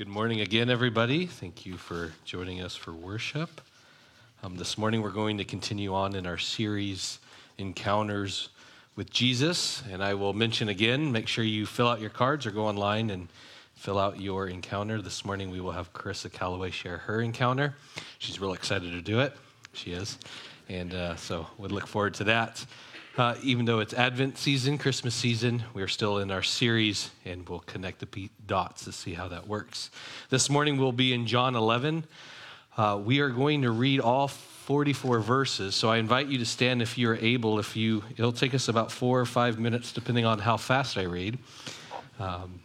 Good morning again, everybody. Thank you for joining us for worship. Um, this morning, we're going to continue on in our series, Encounters with Jesus. And I will mention again make sure you fill out your cards or go online and fill out your encounter. This morning, we will have Carissa Calloway share her encounter. She's real excited to do it. She is. And uh, so we look forward to that. Uh, even though it's Advent season, Christmas season, we're still in our series and we'll connect the dots to see how that works. This morning we'll be in John 11. Uh, we are going to read all 44 verses, so I invite you to stand if you're able. If you, it'll take us about four or five minutes, depending on how fast I read. Um,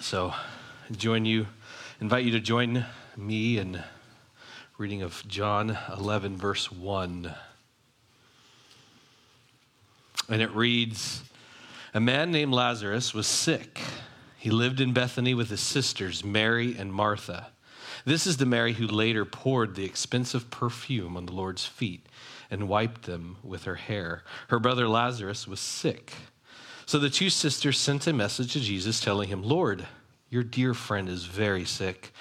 so, join you, invite you to join me in reading of John 11, verse 1. And it reads A man named Lazarus was sick. He lived in Bethany with his sisters, Mary and Martha. This is the Mary who later poured the expensive perfume on the Lord's feet and wiped them with her hair. Her brother Lazarus was sick. So the two sisters sent a message to Jesus telling him, Lord, your dear friend is very sick.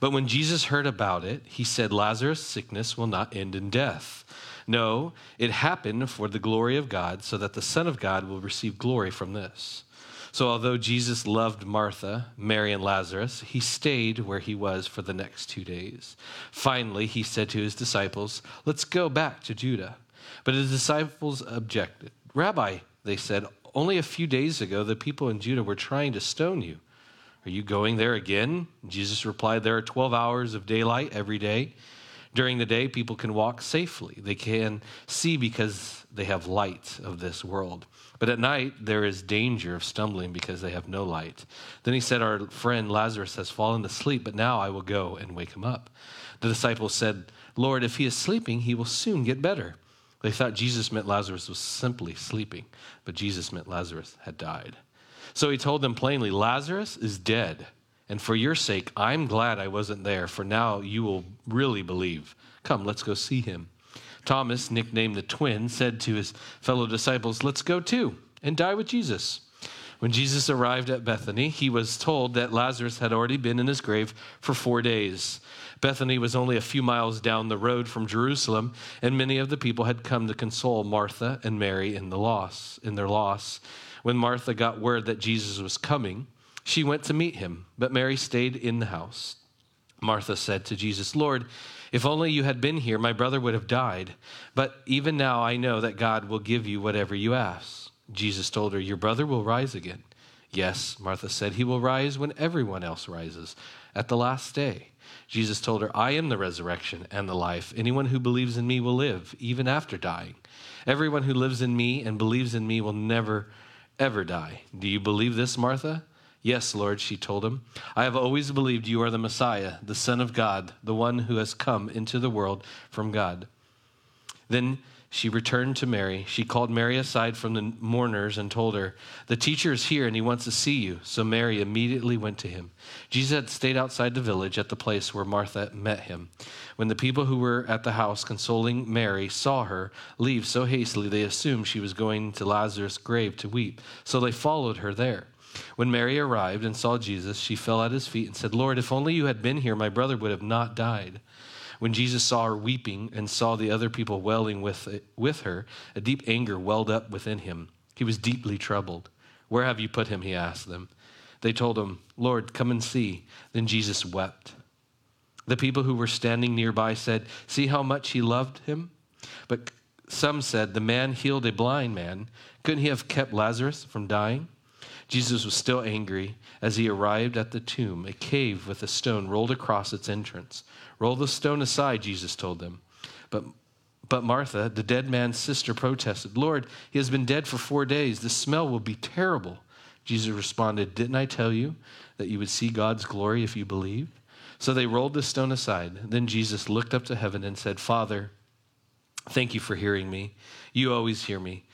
But when Jesus heard about it, he said, Lazarus' sickness will not end in death. No, it happened for the glory of God, so that the Son of God will receive glory from this. So, although Jesus loved Martha, Mary, and Lazarus, he stayed where he was for the next two days. Finally, he said to his disciples, Let's go back to Judah. But his disciples objected. Rabbi, they said, only a few days ago the people in Judah were trying to stone you. Are you going there again? Jesus replied, There are 12 hours of daylight every day. During the day, people can walk safely. They can see because they have light of this world. But at night, there is danger of stumbling because they have no light. Then he said, Our friend Lazarus has fallen asleep, but now I will go and wake him up. The disciples said, Lord, if he is sleeping, he will soon get better. They thought Jesus meant Lazarus was simply sleeping, but Jesus meant Lazarus had died. So he told them plainly, Lazarus is dead. And for your sake, I'm glad I wasn't there, for now you will really believe. Come, let's go see him. Thomas, nicknamed the twin, said to his fellow disciples, Let's go too and die with Jesus. When Jesus arrived at Bethany, he was told that Lazarus had already been in his grave for four days. Bethany was only a few miles down the road from Jerusalem, and many of the people had come to console Martha and Mary in the loss, in their loss. When Martha got word that Jesus was coming, she went to meet him, but Mary stayed in the house. Martha said to Jesus, Lord, if only you had been here, my brother would have died. But even now I know that God will give you whatever you ask. Jesus told her, Your brother will rise again. Yes, Martha said, He will rise when everyone else rises at the last day. Jesus told her, I am the resurrection and the life. Anyone who believes in me will live, even after dying. Everyone who lives in me and believes in me will never, ever die. Do you believe this, Martha? Yes, Lord, she told him. I have always believed you are the Messiah, the Son of God, the one who has come into the world from God. Then she returned to Mary. She called Mary aside from the mourners and told her, The teacher is here and he wants to see you. So Mary immediately went to him. Jesus had stayed outside the village at the place where Martha met him. When the people who were at the house consoling Mary saw her leave so hastily, they assumed she was going to Lazarus' grave to weep. So they followed her there. When Mary arrived and saw Jesus, she fell at his feet and said, Lord, if only you had been here, my brother would have not died. When Jesus saw her weeping and saw the other people wailing with, with her, a deep anger welled up within him. He was deeply troubled. Where have you put him? He asked them. They told him, Lord, come and see. Then Jesus wept. The people who were standing nearby said, See how much he loved him? But some said, The man healed a blind man. Couldn't he have kept Lazarus from dying? Jesus was still angry as he arrived at the tomb, a cave with a stone rolled across its entrance. Roll the stone aside, Jesus told them. But, but Martha, the dead man's sister, protested, Lord, he has been dead for four days. The smell will be terrible. Jesus responded, Didn't I tell you that you would see God's glory if you believed? So they rolled the stone aside. Then Jesus looked up to heaven and said, Father, thank you for hearing me. You always hear me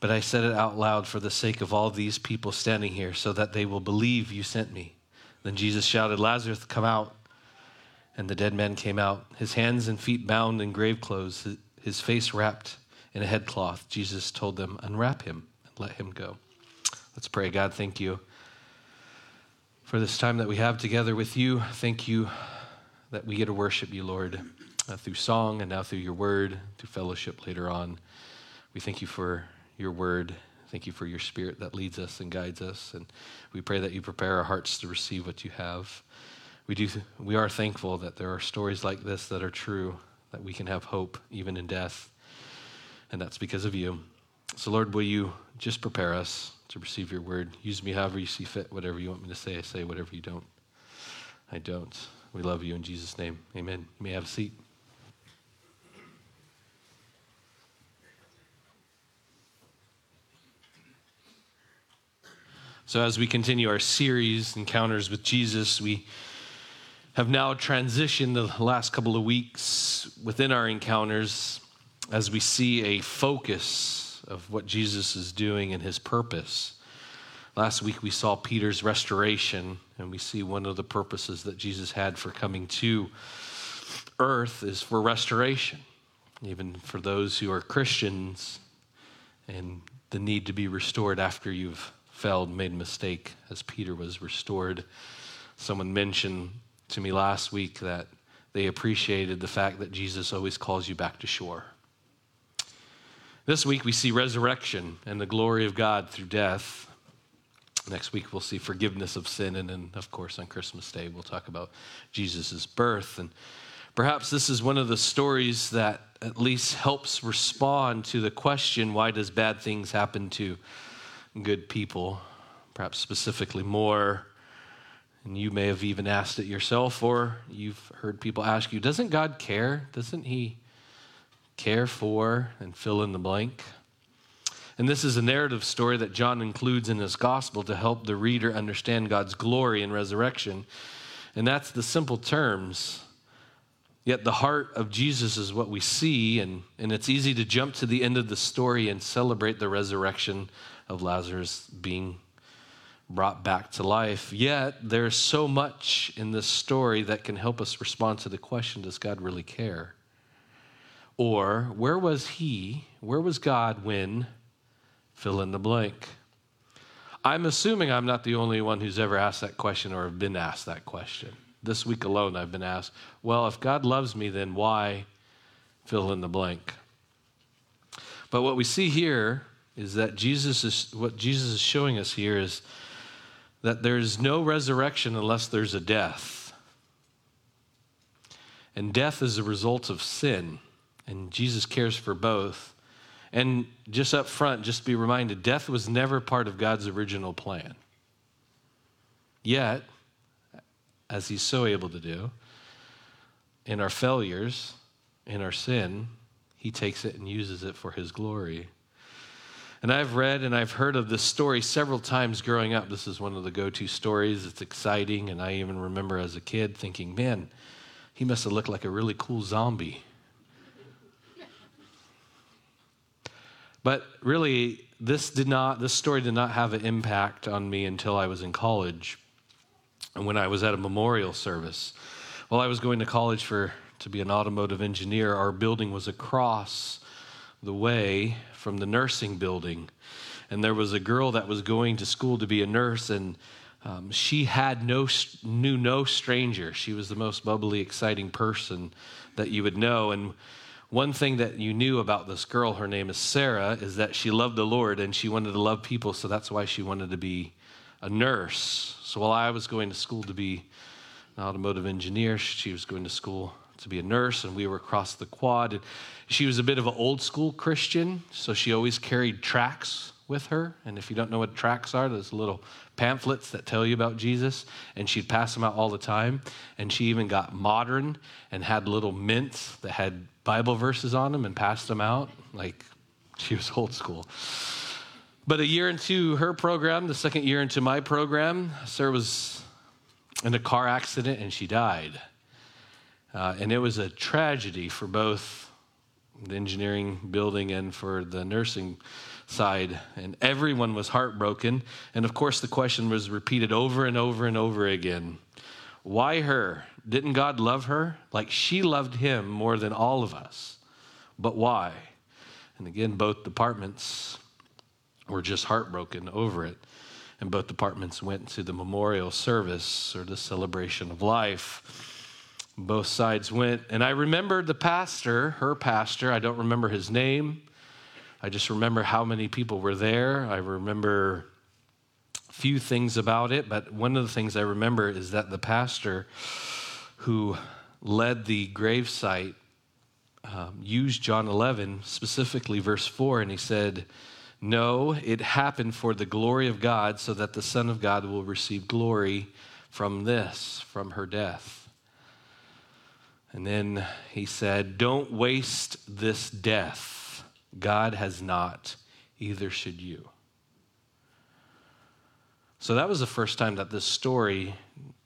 but I said it out loud for the sake of all these people standing here, so that they will believe you sent me. Then Jesus shouted, Lazarus, come out. And the dead man came out, his hands and feet bound in grave clothes, his face wrapped in a headcloth. Jesus told them, Unwrap him and let him go. Let's pray. God, thank you for this time that we have together with you. Thank you that we get to worship you, Lord, uh, through song and now through your word, through fellowship later on. We thank you for your word. Thank you for your spirit that leads us and guides us. And we pray that you prepare our hearts to receive what you have. We, do, we are thankful that there are stories like this that are true, that we can have hope even in death. And that's because of you. So, Lord, will you just prepare us to receive your word? Use me however you see fit, whatever you want me to say, I say, whatever you don't, I don't. We love you in Jesus' name. Amen. You may have a seat. So, as we continue our series, Encounters with Jesus, we have now transitioned the last couple of weeks within our encounters as we see a focus of what Jesus is doing and his purpose. Last week we saw Peter's restoration, and we see one of the purposes that Jesus had for coming to earth is for restoration, even for those who are Christians and the need to be restored after you've failed, made a mistake, as Peter was restored. Someone mentioned to me last week that they appreciated the fact that Jesus always calls you back to shore. This week we see resurrection and the glory of God through death. Next week we'll see forgiveness of sin. And then, of course, on Christmas Day we'll talk about Jesus' birth. And perhaps this is one of the stories that at least helps respond to the question why does bad things happen to good people? Perhaps specifically more and you may have even asked it yourself, or you've heard people ask you, doesn't God care? Doesn't He care for and fill in the blank? And this is a narrative story that John includes in his gospel to help the reader understand God's glory and resurrection. And that's the simple terms. Yet the heart of Jesus is what we see, and, and it's easy to jump to the end of the story and celebrate the resurrection of Lazarus being brought back to life. Yet, there's so much in this story that can help us respond to the question Does God really care? Or, where was He, where was God when, fill in the blank? I'm assuming I'm not the only one who's ever asked that question or have been asked that question. This week alone, I've been asked, well, if God loves me, then why fill in the blank? But what we see here is that Jesus is, what Jesus is showing us here is that there's no resurrection unless there's a death. And death is a result of sin, and Jesus cares for both. And just up front, just be reminded death was never part of God's original plan. Yet, as He's so able to do, in our failures, in our sin, He takes it and uses it for His glory. And I've read and I've heard of this story several times growing up. This is one of the go to stories. It's exciting. And I even remember as a kid thinking, man, he must have looked like a really cool zombie. But really, this did not, this story did not have an impact on me until I was in college and when I was at a memorial service. While I was going to college for to be an automotive engineer, our building was across the way from the nursing building. And there was a girl that was going to school to be a nurse, and um, she had no knew no stranger. She was the most bubbly, exciting person that you would know. And one thing that you knew about this girl, her name is Sarah, is that she loved the Lord and she wanted to love people. So that's why she wanted to be a nurse. So while I was going to school to be an automotive engineer, she was going to school to be a nurse, and we were across the quad. And she was a bit of an old school Christian, so she always carried tracts with her. And if you don't know what tracts are, those little pamphlets that tell you about Jesus, and she'd pass them out all the time. And she even got modern and had little mints that had Bible verses on them and passed them out. Like she was old school. But a year into her program, the second year into my program, Sarah was in a car accident and she died. Uh, and it was a tragedy for both the engineering building and for the nursing side. And everyone was heartbroken. And of course, the question was repeated over and over and over again Why her? Didn't God love her? Like she loved him more than all of us. But why? And again, both departments were just heartbroken over it. and both departments went to the memorial service or the celebration of life. Both sides went, and I remember the pastor, her pastor, I don't remember his name. I just remember how many people were there. I remember few things about it, but one of the things I remember is that the pastor who led the gravesite um, used John 11, specifically verse 4, and he said, No, it happened for the glory of God, so that the Son of God will receive glory from this, from her death. And then he said, Don't waste this death. God has not, either should you. So that was the first time that this story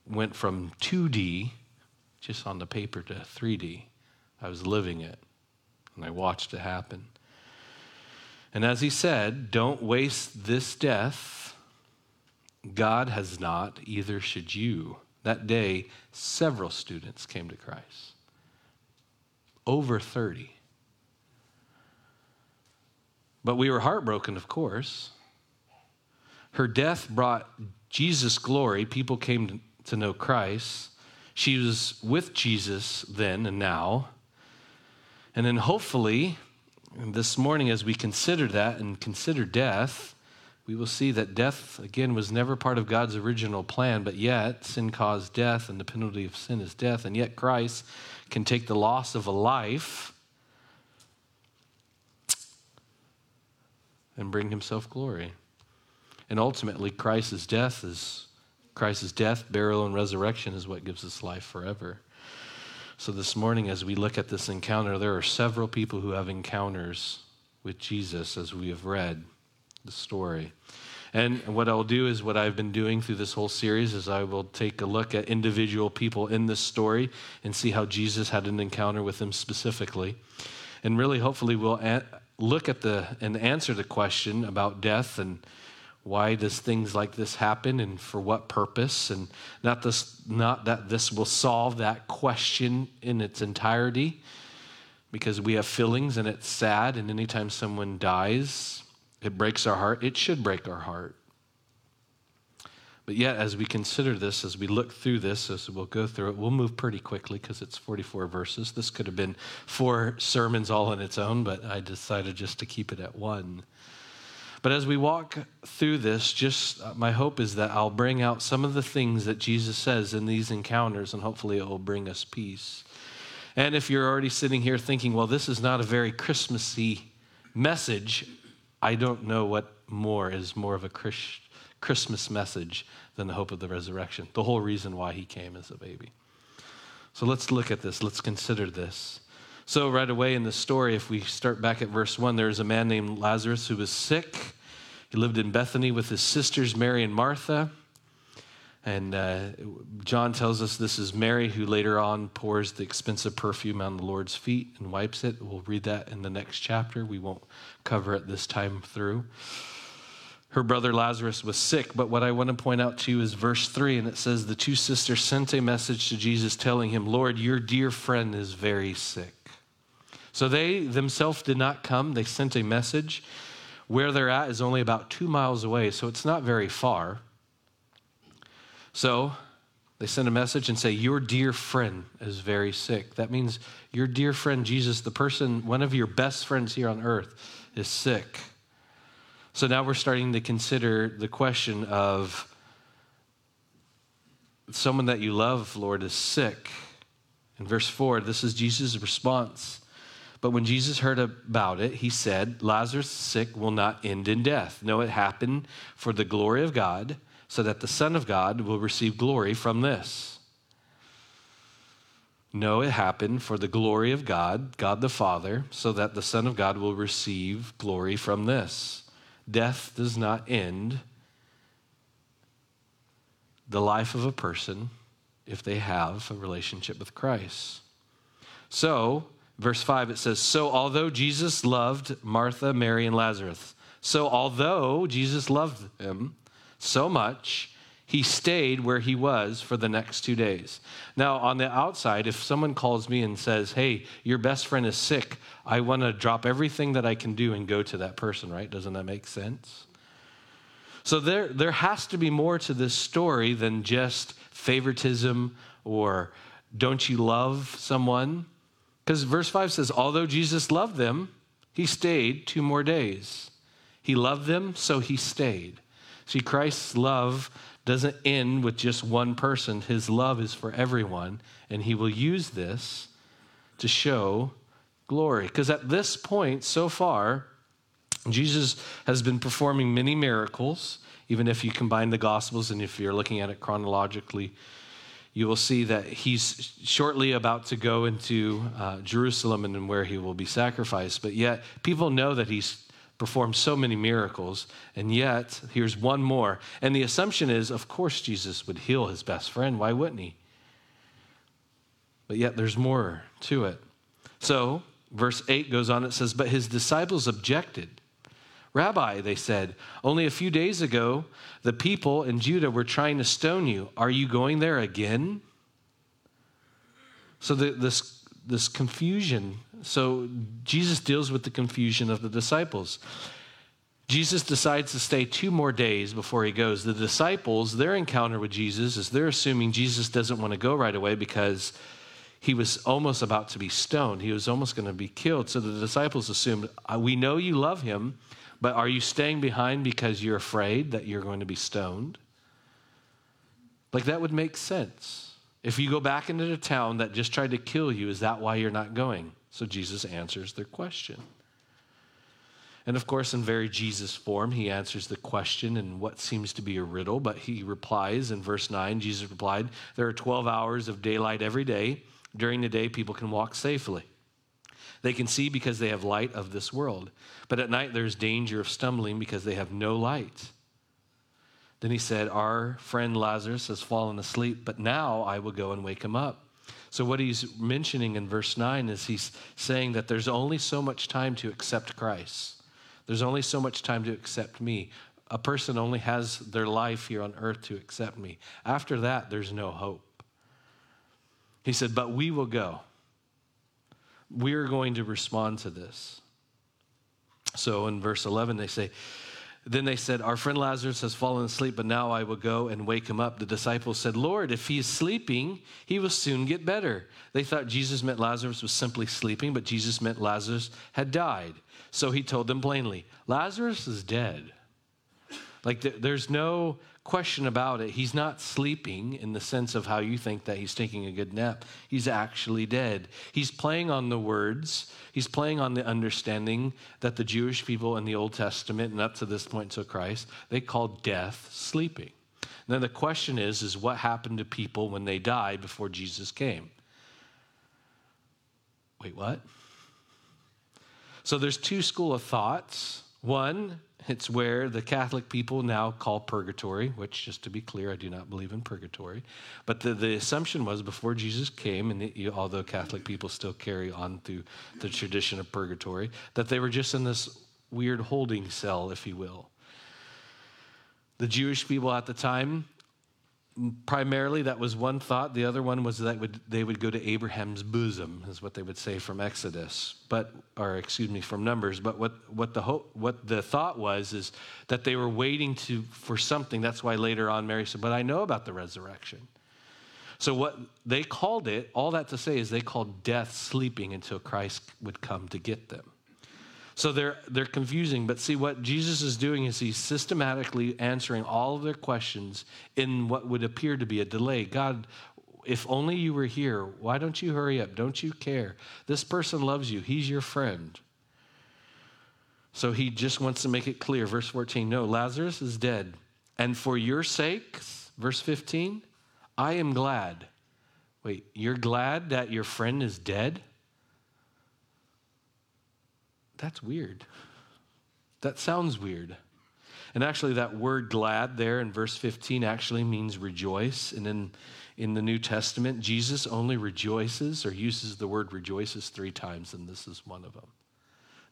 went from 2D, just on the paper, to 3D. I was living it, and I watched it happen. And as he said, don't waste this death. God has not, either should you. That day, several students came to Christ. Over 30. But we were heartbroken, of course. Her death brought Jesus glory. People came to know Christ. She was with Jesus then and now. And then hopefully, this morning, as we consider that and consider death, we will see that death, again, was never part of God's original plan, but yet sin caused death, and the penalty of sin is death. And yet Christ can take the loss of a life and bring himself glory. And ultimately, Christ's death is Christ's death, burial, and resurrection is what gives us life forever. So, this morning, as we look at this encounter, there are several people who have encounters with Jesus as we have read the story. And what I'll do is what I've been doing through this whole series is I will take a look at individual people in this story and see how Jesus had an encounter with them specifically. And really, hopefully, we'll a- look at the and answer the question about death and why does things like this happen and for what purpose and not this not that this will solve that question in its entirety because we have feelings and it's sad and anytime someone dies it breaks our heart. It should break our heart. But yet as we consider this as we look through this as we'll go through it we'll move pretty quickly because it's 44 verses. This could have been four sermons all on its own but i decided just to keep it at one. But as we walk through this, just uh, my hope is that I'll bring out some of the things that Jesus says in these encounters, and hopefully it will bring us peace. And if you're already sitting here thinking, well, this is not a very Christmassy message, I don't know what more is more of a Christmas message than the hope of the resurrection. The whole reason why he came as a baby. So let's look at this. Let's consider this. So, right away in the story, if we start back at verse 1, there's a man named Lazarus who was sick. He lived in Bethany with his sisters, Mary and Martha. And uh, John tells us this is Mary who later on pours the expensive perfume on the Lord's feet and wipes it. We'll read that in the next chapter. We won't cover it this time through. Her brother Lazarus was sick, but what I want to point out to you is verse 3, and it says, The two sisters sent a message to Jesus telling him, Lord, your dear friend is very sick. So they themselves did not come. They sent a message. Where they're at is only about two miles away, so it's not very far. So they send a message and say, Your dear friend is very sick. That means your dear friend Jesus, the person, one of your best friends here on earth, is sick. So now we're starting to consider the question of someone that you love, Lord, is sick. In verse 4, this is Jesus' response. But when Jesus heard about it, he said, Lazarus' sick will not end in death. No, it happened for the glory of God, so that the Son of God will receive glory from this. No, it happened for the glory of God, God the Father, so that the Son of God will receive glory from this. Death does not end the life of a person if they have a relationship with Christ. So, Verse 5, it says, So although Jesus loved Martha, Mary, and Lazarus, so although Jesus loved them so much, he stayed where he was for the next two days. Now, on the outside, if someone calls me and says, Hey, your best friend is sick, I want to drop everything that I can do and go to that person, right? Doesn't that make sense? So there, there has to be more to this story than just favoritism or don't you love someone? Because verse 5 says, although Jesus loved them, he stayed two more days. He loved them, so he stayed. See, Christ's love doesn't end with just one person, his love is for everyone, and he will use this to show glory. Because at this point, so far, Jesus has been performing many miracles, even if you combine the Gospels and if you're looking at it chronologically you will see that he's shortly about to go into uh, Jerusalem and where he will be sacrificed. But yet, people know that he's performed so many miracles, and yet, here's one more. And the assumption is, of course, Jesus would heal his best friend. Why wouldn't he? But yet, there's more to it. So, verse 8 goes on, it says, But his disciples objected. Rabbi, they said, only a few days ago, the people in Judah were trying to stone you. Are you going there again? So, the, this, this confusion. So, Jesus deals with the confusion of the disciples. Jesus decides to stay two more days before he goes. The disciples, their encounter with Jesus is they're assuming Jesus doesn't want to go right away because he was almost about to be stoned. He was almost going to be killed. So the disciples assumed, uh, We know you love him. But are you staying behind because you're afraid that you're going to be stoned? Like that would make sense. If you go back into the town that just tried to kill you, is that why you're not going? So Jesus answers their question. And of course, in very Jesus form, he answers the question in what seems to be a riddle, but he replies in verse 9 Jesus replied, There are 12 hours of daylight every day. During the day, people can walk safely. They can see because they have light of this world. But at night there's danger of stumbling because they have no light. Then he said, Our friend Lazarus has fallen asleep, but now I will go and wake him up. So, what he's mentioning in verse 9 is he's saying that there's only so much time to accept Christ. There's only so much time to accept me. A person only has their life here on earth to accept me. After that, there's no hope. He said, But we will go we're going to respond to this. So in verse 11, they say, Then they said, Our friend Lazarus has fallen asleep, but now I will go and wake him up. The disciples said, Lord, if he is sleeping, he will soon get better. They thought Jesus meant Lazarus was simply sleeping, but Jesus meant Lazarus had died. So he told them plainly, Lazarus is dead. Like there's no question about it. He's not sleeping in the sense of how you think that he's taking a good nap. He's actually dead. He's playing on the words, he's playing on the understanding that the Jewish people in the Old Testament and up to this point to Christ, they called death sleeping. then the question is is what happened to people when they died before Jesus came? Wait, what? So there's two school of thoughts. One it's where the Catholic people now call purgatory, which, just to be clear, I do not believe in purgatory. But the, the assumption was before Jesus came, and it, although Catholic people still carry on through the tradition of purgatory, that they were just in this weird holding cell, if you will. The Jewish people at the time primarily that was one thought. The other one was that would, they would go to abraham's bosom is what they would say from exodus. But or excuse me from numbers. But what, what the hope, what the thought was is that they were waiting to for something. That's why later on mary said but i know about the resurrection. So what they called it all that to say is they called death sleeping until christ would come to get them so they're, they're confusing. But see, what Jesus is doing is he's systematically answering all of their questions in what would appear to be a delay. God, if only you were here, why don't you hurry up? Don't you care? This person loves you, he's your friend. So he just wants to make it clear. Verse 14 no, Lazarus is dead. And for your sakes, verse 15, I am glad. Wait, you're glad that your friend is dead? That's weird. That sounds weird. And actually, that word glad there in verse 15 actually means rejoice. And in, in the New Testament, Jesus only rejoices or uses the word rejoices three times, and this is one of them.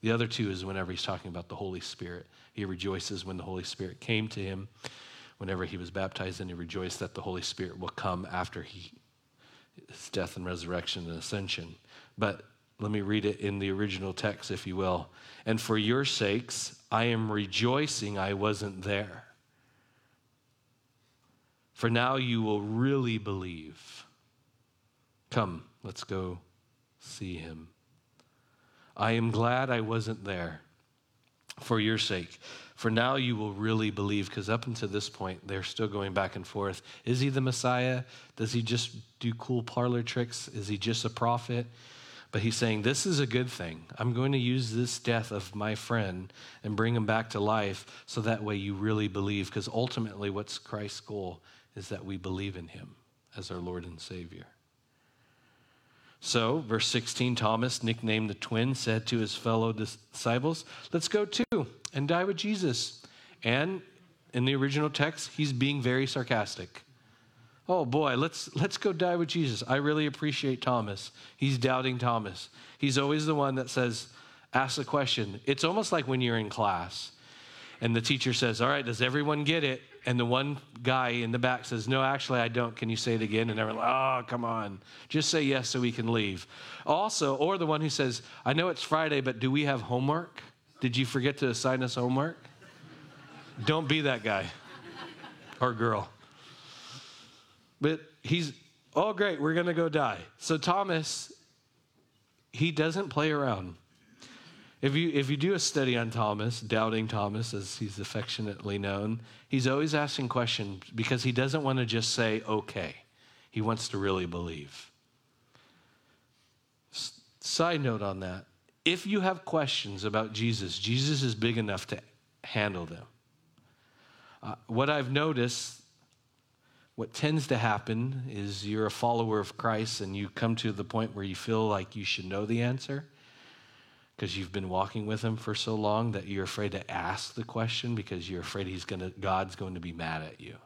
The other two is whenever he's talking about the Holy Spirit. He rejoices when the Holy Spirit came to him, whenever he was baptized, and he rejoiced that the Holy Spirit will come after he, his death and resurrection and ascension. But let me read it in the original text, if you will. And for your sakes, I am rejoicing I wasn't there. for now you will really believe. Come, let's go see him. I am glad I wasn't there for your sake. For now you will really believe, because up until this point, they're still going back and forth. Is he the Messiah? Does he just do cool parlor tricks? Is he just a prophet? But he's saying, This is a good thing. I'm going to use this death of my friend and bring him back to life so that way you really believe. Because ultimately, what's Christ's goal is that we believe in him as our Lord and Savior. So, verse 16, Thomas, nicknamed the twin, said to his fellow disciples, Let's go too and die with Jesus. And in the original text, he's being very sarcastic. Oh boy, let's, let's go die with Jesus. I really appreciate Thomas. He's doubting Thomas. He's always the one that says, Ask the question. It's almost like when you're in class and the teacher says, All right, does everyone get it? And the one guy in the back says, No, actually, I don't. Can you say it again? And everyone's like, Oh, come on. Just say yes so we can leave. Also, or the one who says, I know it's Friday, but do we have homework? Did you forget to assign us homework? don't be that guy or girl. But he's, oh, great, we're going to go die. So Thomas, he doesn't play around. If you, if you do a study on Thomas, doubting Thomas, as he's affectionately known, he's always asking questions because he doesn't want to just say, okay. He wants to really believe. S- side note on that if you have questions about Jesus, Jesus is big enough to handle them. Uh, what I've noticed, what tends to happen is you're a follower of Christ and you come to the point where you feel like you should know the answer because you've been walking with him for so long that you're afraid to ask the question because you're afraid he's going to God's going to be mad at you.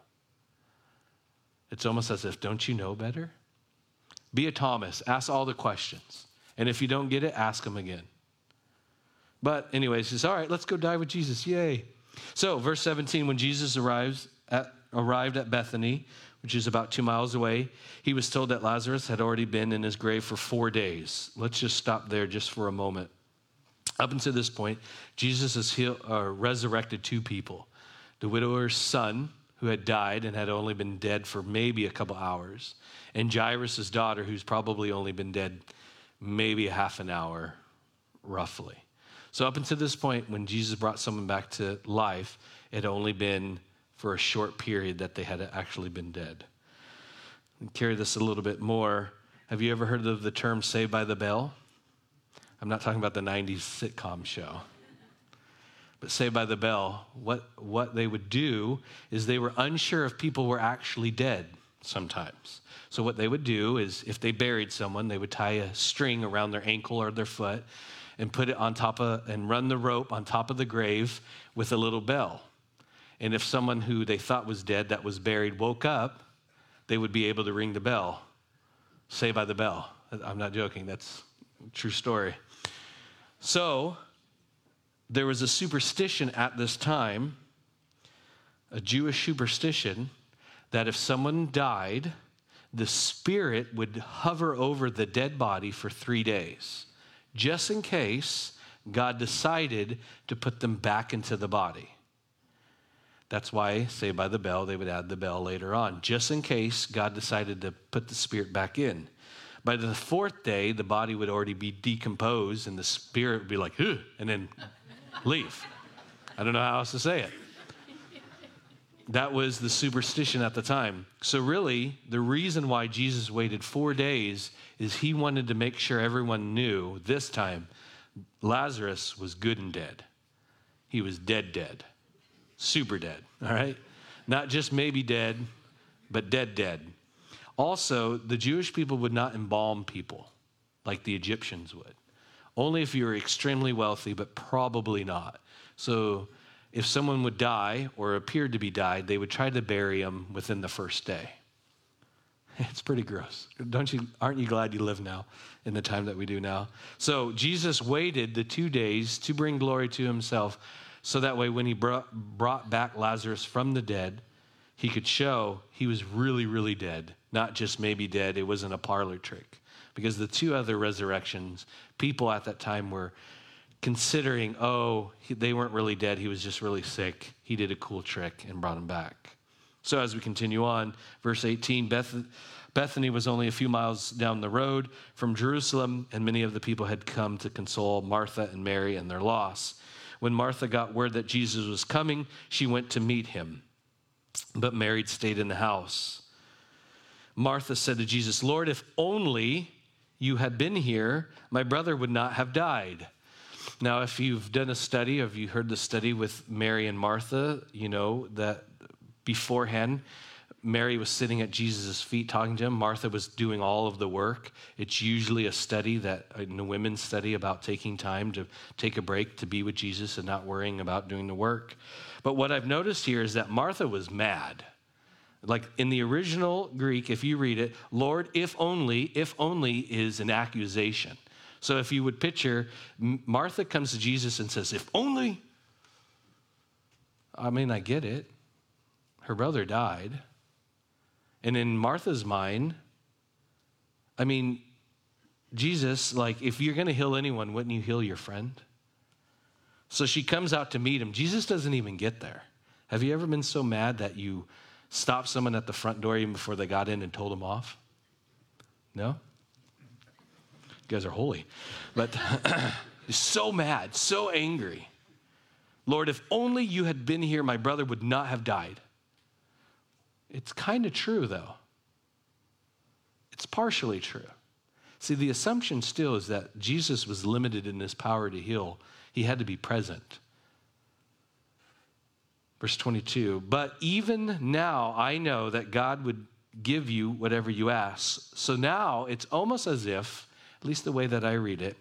It's almost as if don't you know better? Be a Thomas, ask all the questions. And if you don't get it, ask him again. But anyways, says, "All right, let's go die with Jesus. Yay." So, verse 17 when Jesus arrives at arrived at Bethany, which is about 2 miles away, he was told that Lazarus had already been in his grave for 4 days. Let's just stop there just for a moment. Up until this point, Jesus has healed, uh, resurrected two people the widower's son, who had died and had only been dead for maybe a couple hours, and Jairus' daughter, who's probably only been dead maybe a half an hour, roughly. So, up until this point, when Jesus brought someone back to life, it had only been for a short period that they had actually been dead. And carry this a little bit more. Have you ever heard of the term saved by the bell? I'm not talking about the 90s sitcom show. But Saved by the Bell, what, what they would do is they were unsure if people were actually dead sometimes. So, what they would do is if they buried someone, they would tie a string around their ankle or their foot and put it on top of, and run the rope on top of the grave with a little bell. And if someone who they thought was dead that was buried woke up, they would be able to ring the bell. Saved by the bell. I'm not joking, that's true story. So, there was a superstition at this time, a Jewish superstition, that if someone died, the spirit would hover over the dead body for three days, just in case God decided to put them back into the body. That's why, say by the bell, they would add the bell later on, just in case God decided to put the spirit back in. By the fourth day, the body would already be decomposed and the spirit would be like, Ugh, and then leave. I don't know how else to say it. That was the superstition at the time. So, really, the reason why Jesus waited four days is he wanted to make sure everyone knew this time Lazarus was good and dead. He was dead, dead, super dead, all right? Not just maybe dead, but dead, dead. Also, the Jewish people would not embalm people like the Egyptians would. Only if you were extremely wealthy, but probably not. So, if someone would die or appeared to be died, they would try to bury him within the first day. It's pretty gross. Don't you aren't you glad you live now in the time that we do now? So Jesus waited the 2 days to bring glory to himself so that way when he brought, brought back Lazarus from the dead, he could show he was really really dead not just maybe dead, it wasn't a parlor trick. Because the two other resurrections, people at that time were considering, oh, he, they weren't really dead, he was just really sick. He did a cool trick and brought him back. So as we continue on, verse 18, Beth, Bethany was only a few miles down the road from Jerusalem, and many of the people had come to console Martha and Mary in their loss. When Martha got word that Jesus was coming, she went to meet him. But Mary stayed in the house. Martha said to Jesus, Lord, if only you had been here, my brother would not have died. Now, if you've done a study, if you heard the study with Mary and Martha, you know that beforehand, Mary was sitting at Jesus' feet talking to him. Martha was doing all of the work. It's usually a study that, in a women's study, about taking time to take a break to be with Jesus and not worrying about doing the work. But what I've noticed here is that Martha was mad. Like in the original Greek, if you read it, Lord, if only, if only is an accusation. So if you would picture, Martha comes to Jesus and says, if only. I mean, I get it. Her brother died. And in Martha's mind, I mean, Jesus, like, if you're going to heal anyone, wouldn't you heal your friend? So she comes out to meet him. Jesus doesn't even get there. Have you ever been so mad that you stopped someone at the front door even before they got in and told them off? No? You guys are holy. But so mad, so angry. Lord, if only you had been here, my brother would not have died. It's kind of true, though. It's partially true. See, the assumption still is that Jesus was limited in his power to heal, he had to be present. Verse 22 But even now I know that God would give you whatever you ask. So now it's almost as if, at least the way that I read it,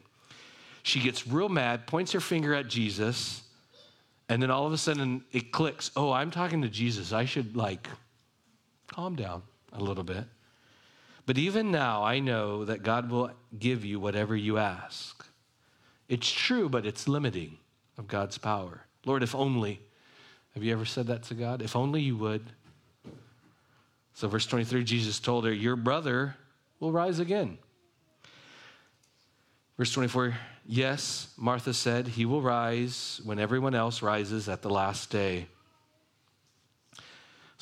she gets real mad, points her finger at Jesus, and then all of a sudden it clicks. Oh, I'm talking to Jesus. I should like Calm down a little bit. But even now, I know that God will give you whatever you ask. It's true, but it's limiting of God's power. Lord, if only. Have you ever said that to God? If only you would. So, verse 23, Jesus told her, Your brother will rise again. Verse 24, yes, Martha said, He will rise when everyone else rises at the last day.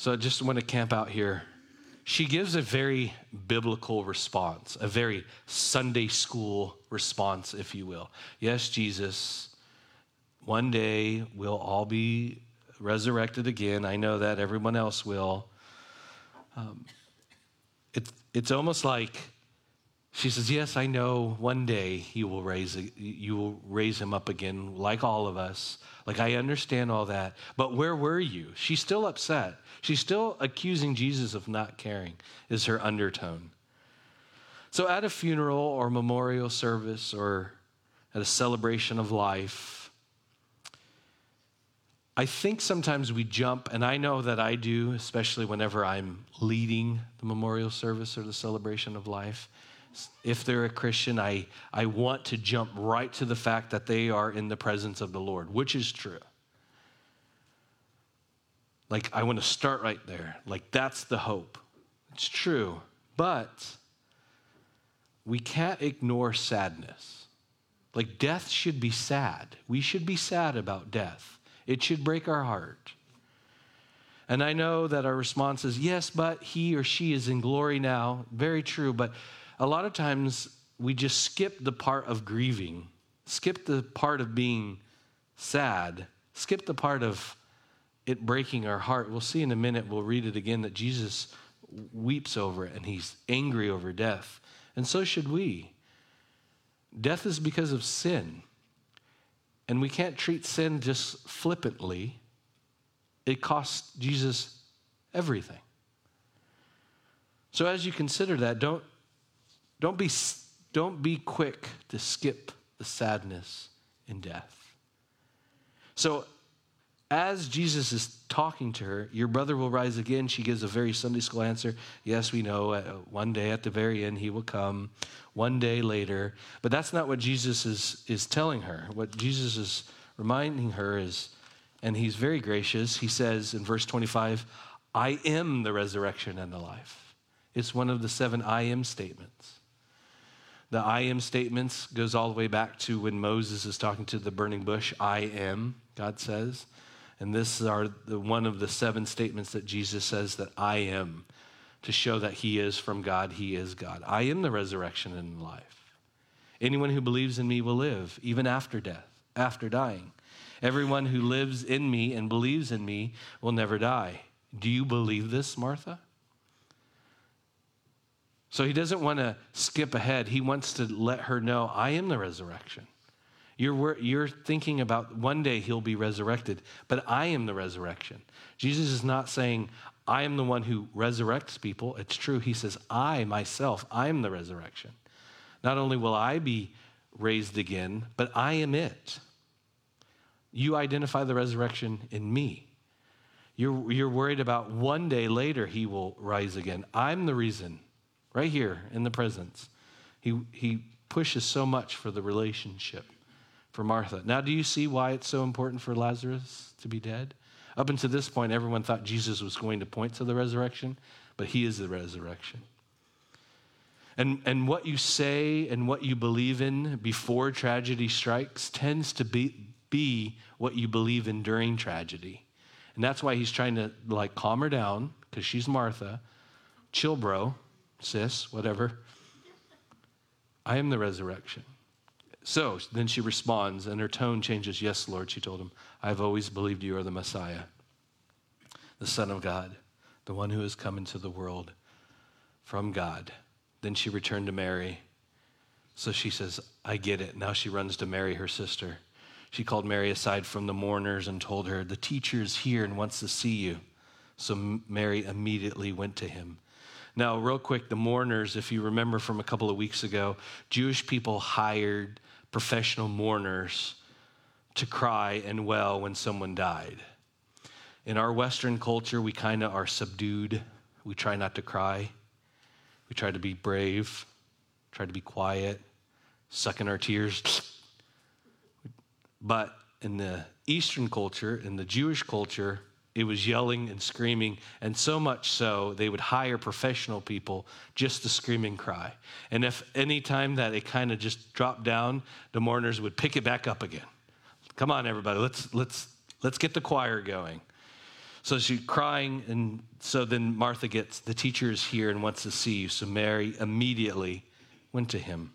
So I just want to camp out here. She gives a very biblical response, a very Sunday school response, if you will. Yes, Jesus, one day we'll all be resurrected again. I know that everyone else will. Um, it, it's almost like she says, "Yes, I know. One day you will raise you will raise him up again, like all of us. Like I understand all that. But where were you? She's still upset. She's still accusing Jesus of not caring, is her undertone. So at a funeral or memorial service or at a celebration of life, I think sometimes we jump, and I know that I do, especially whenever I'm leading the memorial service or the celebration of life. If they're a Christian, I, I want to jump right to the fact that they are in the presence of the Lord, which is true. Like, I want to start right there. Like, that's the hope. It's true. But we can't ignore sadness. Like, death should be sad. We should be sad about death, it should break our heart. And I know that our response is, yes, but he or she is in glory now. Very true. But a lot of times we just skip the part of grieving, skip the part of being sad, skip the part of it breaking our heart. We'll see in a minute, we'll read it again, that Jesus weeps over it and he's angry over death. And so should we. Death is because of sin. And we can't treat sin just flippantly. It costs Jesus everything. So as you consider that, don't, don't, be, don't be quick to skip the sadness in death. So as Jesus is talking to her, your brother will rise again. She gives a very Sunday school answer. Yes, we know. Uh, one day at the very end, he will come. One day later. But that's not what Jesus is, is telling her. What Jesus is reminding her is, and he's very gracious, he says in verse 25, I am the resurrection and the life. It's one of the seven I am statements. The I am statements goes all the way back to when Moses is talking to the burning bush. I am, God says. And this is our, the, one of the seven statements that Jesus says that I am to show that he is from God, he is God. I am the resurrection and life. Anyone who believes in me will live, even after death, after dying. Everyone who lives in me and believes in me will never die. Do you believe this, Martha? So he doesn't want to skip ahead. He wants to let her know, I am the resurrection. You're, you're thinking about one day he'll be resurrected, but I am the resurrection. Jesus is not saying, I am the one who resurrects people. It's true. He says, I myself, I am the resurrection. Not only will I be raised again, but I am it. You identify the resurrection in me. You're, you're worried about one day later he will rise again. I'm the reason, right here in the presence. He, he pushes so much for the relationship for Martha. Now, do you see why it's so important for Lazarus to be dead? Up until this point, everyone thought Jesus was going to point to the resurrection, but he is the resurrection. And, and what you say and what you believe in before tragedy strikes tends to be, be what you believe in during tragedy. And that's why he's trying to like calm her down because she's Martha. Chill, bro, sis, whatever. I am the resurrection. So then she responds, and her tone changes. Yes, Lord, she told him, I've always believed you are the Messiah, the Son of God, the one who has come into the world from God. Then she returned to Mary. So she says, I get it. Now she runs to Mary, her sister. She called Mary aside from the mourners and told her, The teacher is here and wants to see you. So Mary immediately went to him. Now, real quick, the mourners, if you remember from a couple of weeks ago, Jewish people hired professional mourners to cry and wail when someone died. In our Western culture, we kind of are subdued. We try not to cry. We try to be brave, try to be quiet, suck in our tears. But in the Eastern culture, in the Jewish culture, it was yelling and screaming, and so much so they would hire professional people just to scream and cry. And if any time that it kind of just dropped down, the mourners would pick it back up again. Come on, everybody, let's let's let's get the choir going. So she's crying, and so then Martha gets the teacher is here and wants to see you. So Mary immediately went to him.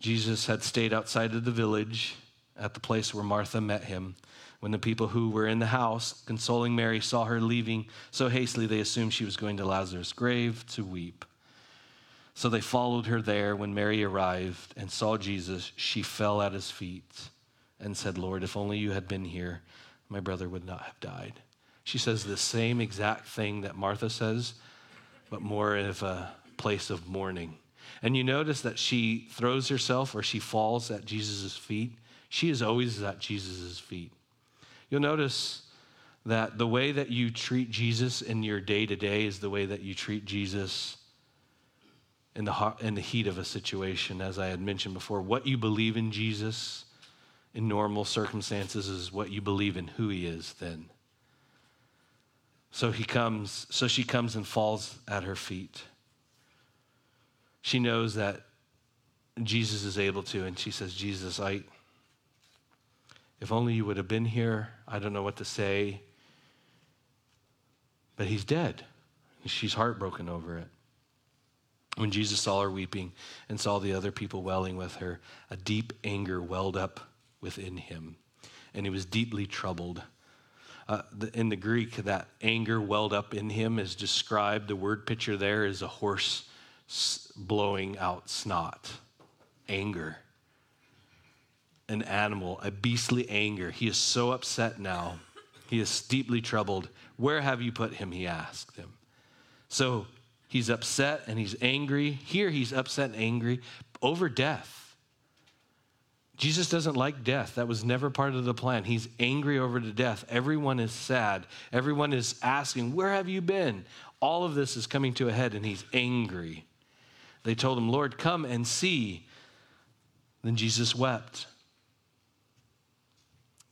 Jesus had stayed outside of the village at the place where Martha met him. When the people who were in the house consoling Mary saw her leaving so hastily, they assumed she was going to Lazarus' grave to weep. So they followed her there. When Mary arrived and saw Jesus, she fell at his feet and said, Lord, if only you had been here, my brother would not have died. She says the same exact thing that Martha says, but more of a place of mourning. And you notice that she throws herself or she falls at Jesus' feet. She is always at Jesus' feet. You'll notice that the way that you treat Jesus in your day to day is the way that you treat Jesus in the, heart, in the heat of a situation, as I had mentioned before. What you believe in Jesus in normal circumstances is what you believe in who he is then. So he comes, so she comes and falls at her feet. She knows that Jesus is able to, and she says, Jesus, I, if only you would have been here, I don't know what to say. But he's dead. She's heartbroken over it. When Jesus saw her weeping and saw the other people wailing with her, a deep anger welled up within him, and he was deeply troubled. Uh, the, in the Greek, that anger welled up in him is described. The word picture there is a horse blowing out snot. Anger an animal, a beastly anger. He is so upset now. He is deeply troubled. Where have you put him? He asked him. So he's upset and he's angry. Here he's upset and angry over death. Jesus doesn't like death. That was never part of the plan. He's angry over the death. Everyone is sad. Everyone is asking, Where have you been? All of this is coming to a head and he's angry. They told him, Lord, come and see. Then Jesus wept.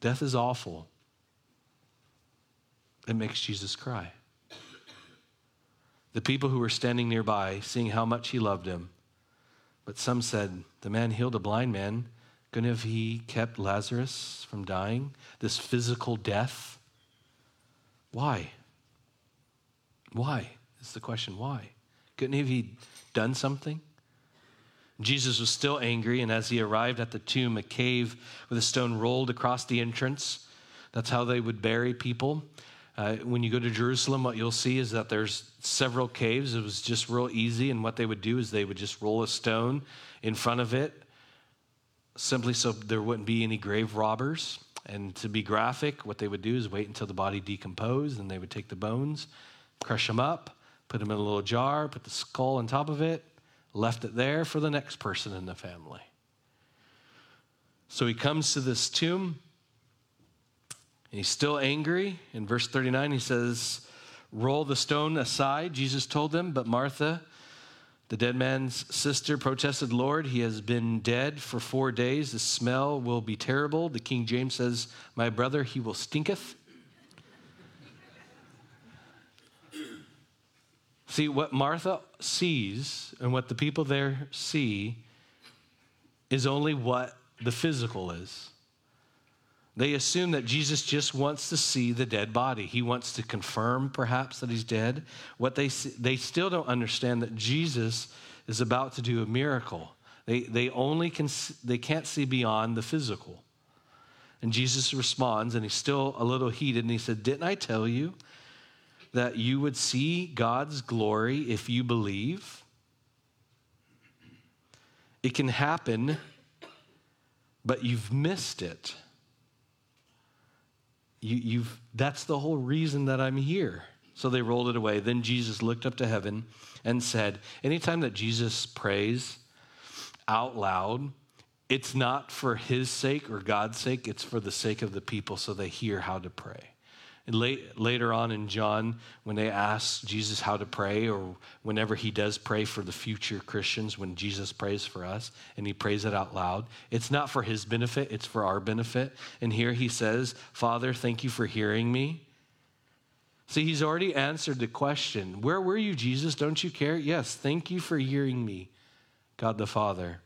Death is awful. It makes Jesus cry. The people who were standing nearby, seeing how much he loved him, but some said, The man healed a blind man. Couldn't have he kept Lazarus from dying? This physical death? Why? Why? Is the question. Why? Couldn't he have he done something? Jesus was still angry, and as he arrived at the tomb, a cave with a stone rolled across the entrance. That's how they would bury people. Uh, when you go to Jerusalem, what you'll see is that there's several caves. It was just real easy, and what they would do is they would just roll a stone in front of it, simply so there wouldn't be any grave robbers. And to be graphic, what they would do is wait until the body decomposed, and they would take the bones, crush them up, put them in a little jar, put the skull on top of it, left it there for the next person in the family. So he comes to this tomb. And he's still angry. In verse 39, he says, Roll the stone aside, Jesus told them. But Martha, the dead man's sister, protested, Lord, he has been dead for four days. The smell will be terrible. The King James says, My brother, he will stinketh. See, what Martha sees and what the people there see is only what the physical is. They assume that Jesus just wants to see the dead body. He wants to confirm, perhaps, that he's dead. What they, see, they still don't understand that Jesus is about to do a miracle. They, they only can, they can't see beyond the physical. And Jesus responds, and he's still a little heated, and he said, Didn't I tell you that you would see God's glory if you believe. It can happen, but you've missed it. You, you've, that's the whole reason that I'm here. So they rolled it away. Then Jesus looked up to heaven and said, Anytime that Jesus prays out loud, it's not for his sake or God's sake, it's for the sake of the people so they hear how to pray. Late, later on in John, when they ask Jesus how to pray, or whenever he does pray for the future Christians, when Jesus prays for us and he prays it out loud, it's not for his benefit, it's for our benefit. And here he says, Father, thank you for hearing me. See, he's already answered the question Where were you, Jesus? Don't you care? Yes, thank you for hearing me, God the Father.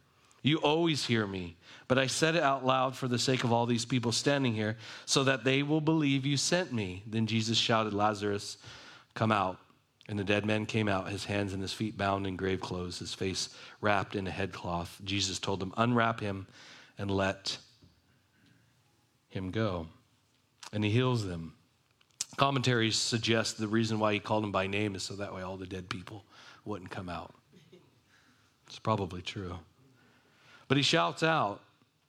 You always hear me. But I said it out loud for the sake of all these people standing here, so that they will believe you sent me. Then Jesus shouted, Lazarus, come out. And the dead man came out, his hands and his feet bound in grave clothes, his face wrapped in a headcloth. Jesus told them, Unwrap him and let him go. And he heals them. Commentaries suggest the reason why he called him by name is so that way all the dead people wouldn't come out. It's probably true. But he shouts out,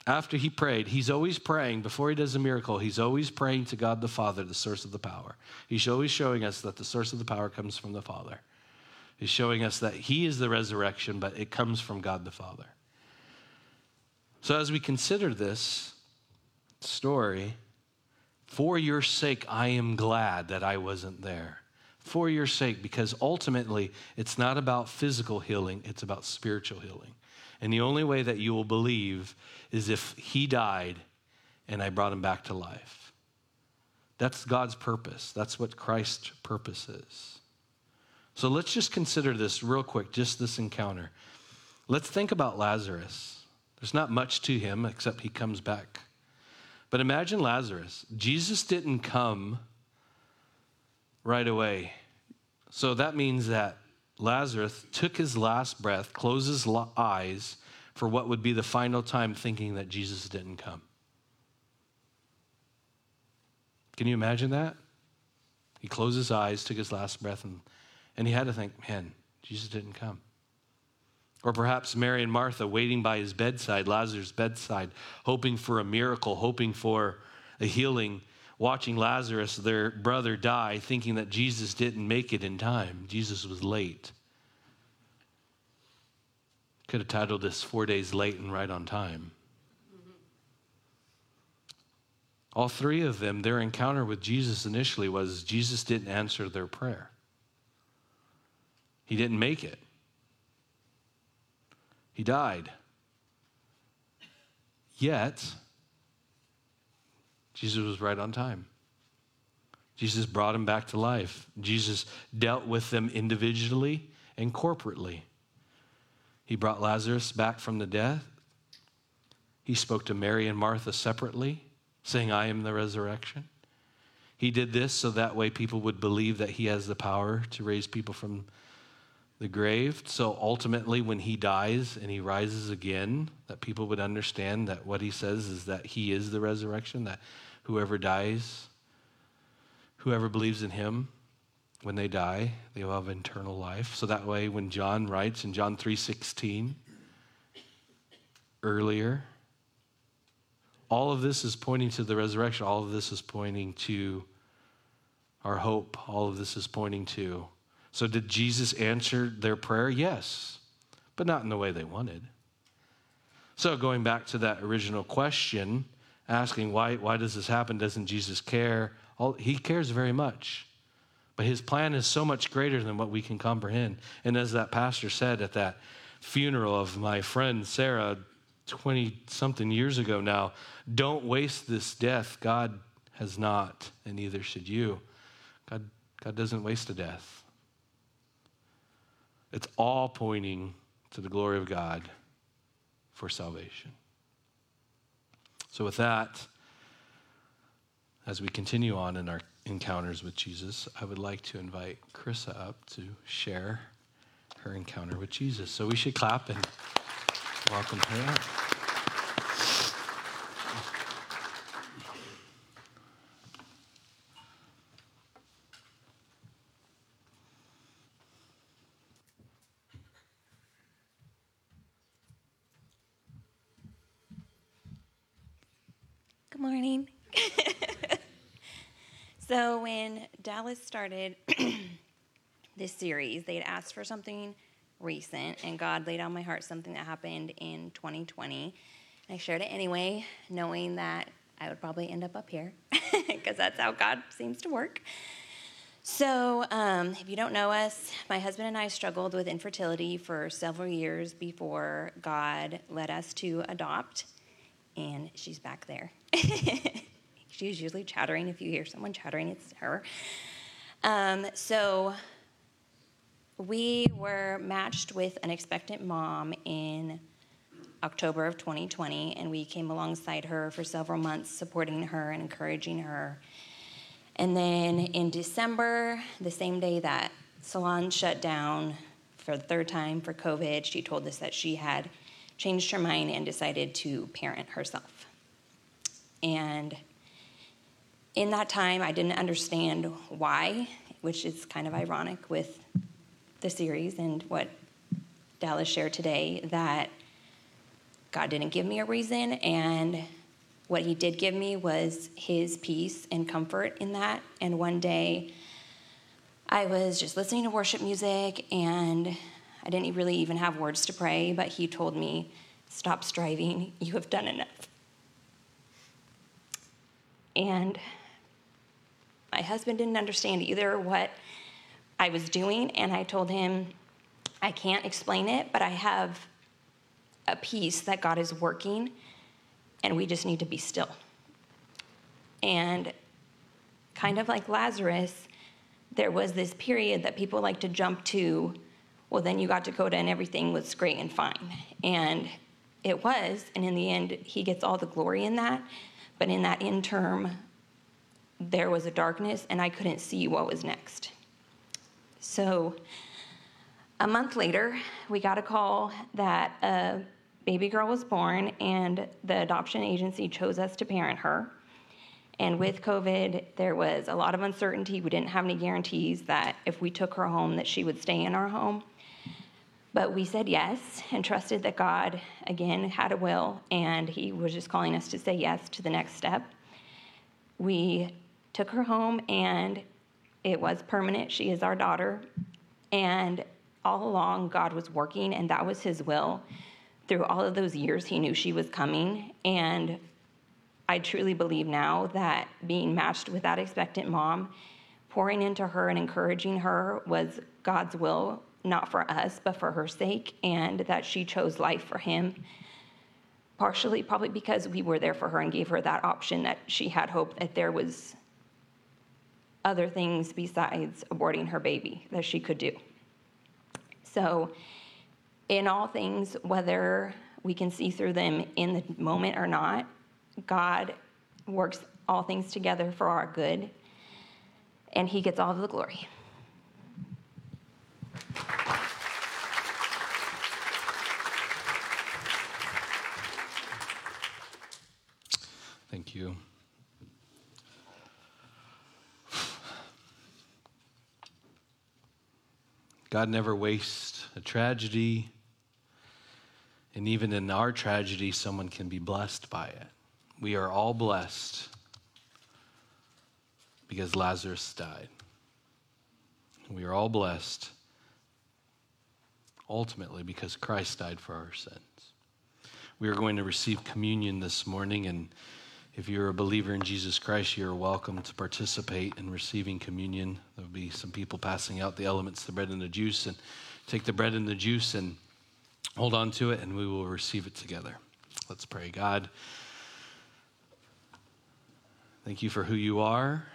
after he prayed, he's always praying before he does a miracle. He's always praying to God the Father, the source of the power. He's always showing us that the source of the power comes from the Father. He's showing us that he is the resurrection, but it comes from God the Father. So as we consider this story, for your sake, I am glad that I wasn't there. For your sake, because ultimately, it's not about physical healing, it's about spiritual healing. And the only way that you will believe is if he died and I brought him back to life. That's God's purpose. That's what Christ's purpose is. So let's just consider this real quick, just this encounter. Let's think about Lazarus. There's not much to him except he comes back. But imagine Lazarus. Jesus didn't come right away. So that means that Lazarus took his last breath, closed his eyes for what would be the final time, thinking that Jesus didn't come. Can you imagine that? He closed his eyes, took his last breath, and, and he had to think, man, Jesus didn't come. Or perhaps Mary and Martha waiting by his bedside, Lazarus' bedside, hoping for a miracle, hoping for a healing, watching Lazarus, their brother, die, thinking that Jesus didn't make it in time. Jesus was late. Could have titled this Four Days Late and Right on Time. All three of them, their encounter with Jesus initially was Jesus didn't answer their prayer. He didn't make it. He died. Yet, Jesus was right on time. Jesus brought him back to life. Jesus dealt with them individually and corporately. He brought Lazarus back from the death. He spoke to Mary and Martha separately, saying, I am the resurrection. He did this so that way people would believe that he has the power to raise people from the grave. So ultimately, when he dies and he rises again, that people would understand that what he says is that he is the resurrection, that whoever dies, whoever believes in him, when they die, they will have eternal life. So that way, when John writes in John 3:16, earlier, all of this is pointing to the resurrection. All of this is pointing to our hope. All of this is pointing to. So, did Jesus answer their prayer? Yes, but not in the way they wanted. So, going back to that original question, asking why, why does this happen? Doesn't Jesus care? All, he cares very much. But his plan is so much greater than what we can comprehend. And as that pastor said at that funeral of my friend Sarah 20 something years ago now, don't waste this death. God has not, and neither should you. God, God doesn't waste a death. It's all pointing to the glory of God for salvation. So, with that, as we continue on in our encounters with Jesus, I would like to invite Carissa up to share her encounter with Jesus. So, we should clap and welcome her up. Good morning. so, when Dallas started this series, they'd asked for something recent, and God laid on my heart something that happened in 2020. And I shared it anyway, knowing that I would probably end up up here because that's how God seems to work. So, um, if you don't know us, my husband and I struggled with infertility for several years before God led us to adopt and she's back there. she's usually chattering. If you hear someone chattering, it's her. Um, so we were matched with an expectant mom in October of 2020, and we came alongside her for several months, supporting her and encouraging her. And then in December, the same day that Salon shut down for the third time for COVID, she told us that she had changed her mind and decided to parent herself. And in that time, I didn't understand why, which is kind of ironic with the series and what Dallas shared today, that God didn't give me a reason, and what He did give me was His peace and comfort in that. And one day, I was just listening to worship music and I didn't really even have words to pray, but he told me, Stop striving, you have done enough. And my husband didn't understand either what I was doing, and I told him, I can't explain it, but I have a peace that God is working, and we just need to be still. And kind of like Lazarus, there was this period that people like to jump to well, then you got Dakota and everything was great and fine. And it was, and in the end, he gets all the glory in that. But in that interim, there was a darkness, and I couldn't see what was next. So, a month later, we got a call that a baby girl was born, and the adoption agency chose us to parent her. And with COVID, there was a lot of uncertainty. We didn't have any guarantees that if we took her home, that she would stay in our home. But we said yes and trusted that God, again, had a will, and He was just calling us to say yes to the next step. We took her home, and it was permanent. She is our daughter. And all along, God was working, and that was His will. Through all of those years, He knew she was coming. And I truly believe now that being matched with that expectant mom, pouring into her and encouraging her was God's will not for us, but for her sake, and that she chose life for him. Partially, probably because we were there for her and gave her that option that she had hope that there was other things besides aborting her baby that she could do. So, in all things, whether we can see through them in the moment or not, God works all things together for our good, and He gets all of the glory. Thank you. God never wastes a tragedy. And even in our tragedy, someone can be blessed by it. We are all blessed because Lazarus died. We are all blessed ultimately because Christ died for our sins. We are going to receive communion this morning, and if you're a believer in Jesus Christ, you're welcome to participate in receiving communion. There'll be some people passing out the elements, the bread and the juice, and take the bread and the juice and hold on to it, and we will receive it together. Let's pray. God, thank you for who you are.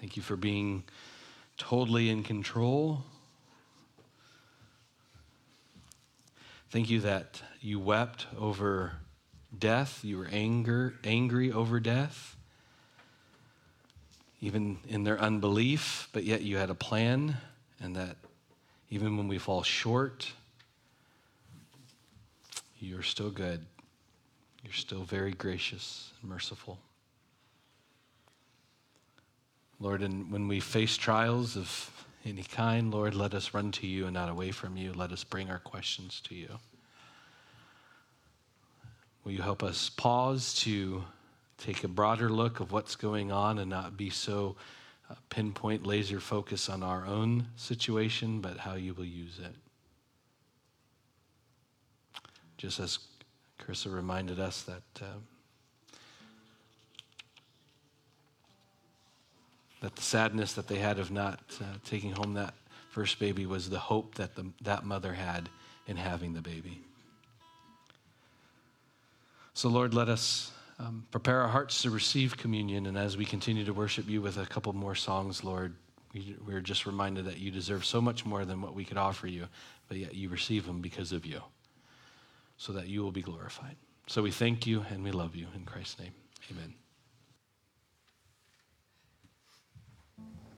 Thank you for being totally in control. Thank you that you wept over death. You were anger, angry over death, even in their unbelief, but yet you had a plan, and that even when we fall short, you're still good. You're still very gracious and merciful. Lord, and when we face trials of any kind, Lord, let us run to you and not away from you. Let us bring our questions to you. Will you help us pause to take a broader look of what's going on and not be so uh, pinpoint, laser focus on our own situation, but how you will use it? Just as Carissa reminded us that. Uh, that the sadness that they had of not uh, taking home that first baby was the hope that the, that mother had in having the baby. So, Lord, let us um, prepare our hearts to receive communion. And as we continue to worship you with a couple more songs, Lord, we, we're just reminded that you deserve so much more than what we could offer you, but yet you receive them because of you, so that you will be glorified. So we thank you and we love you. In Christ's name, amen.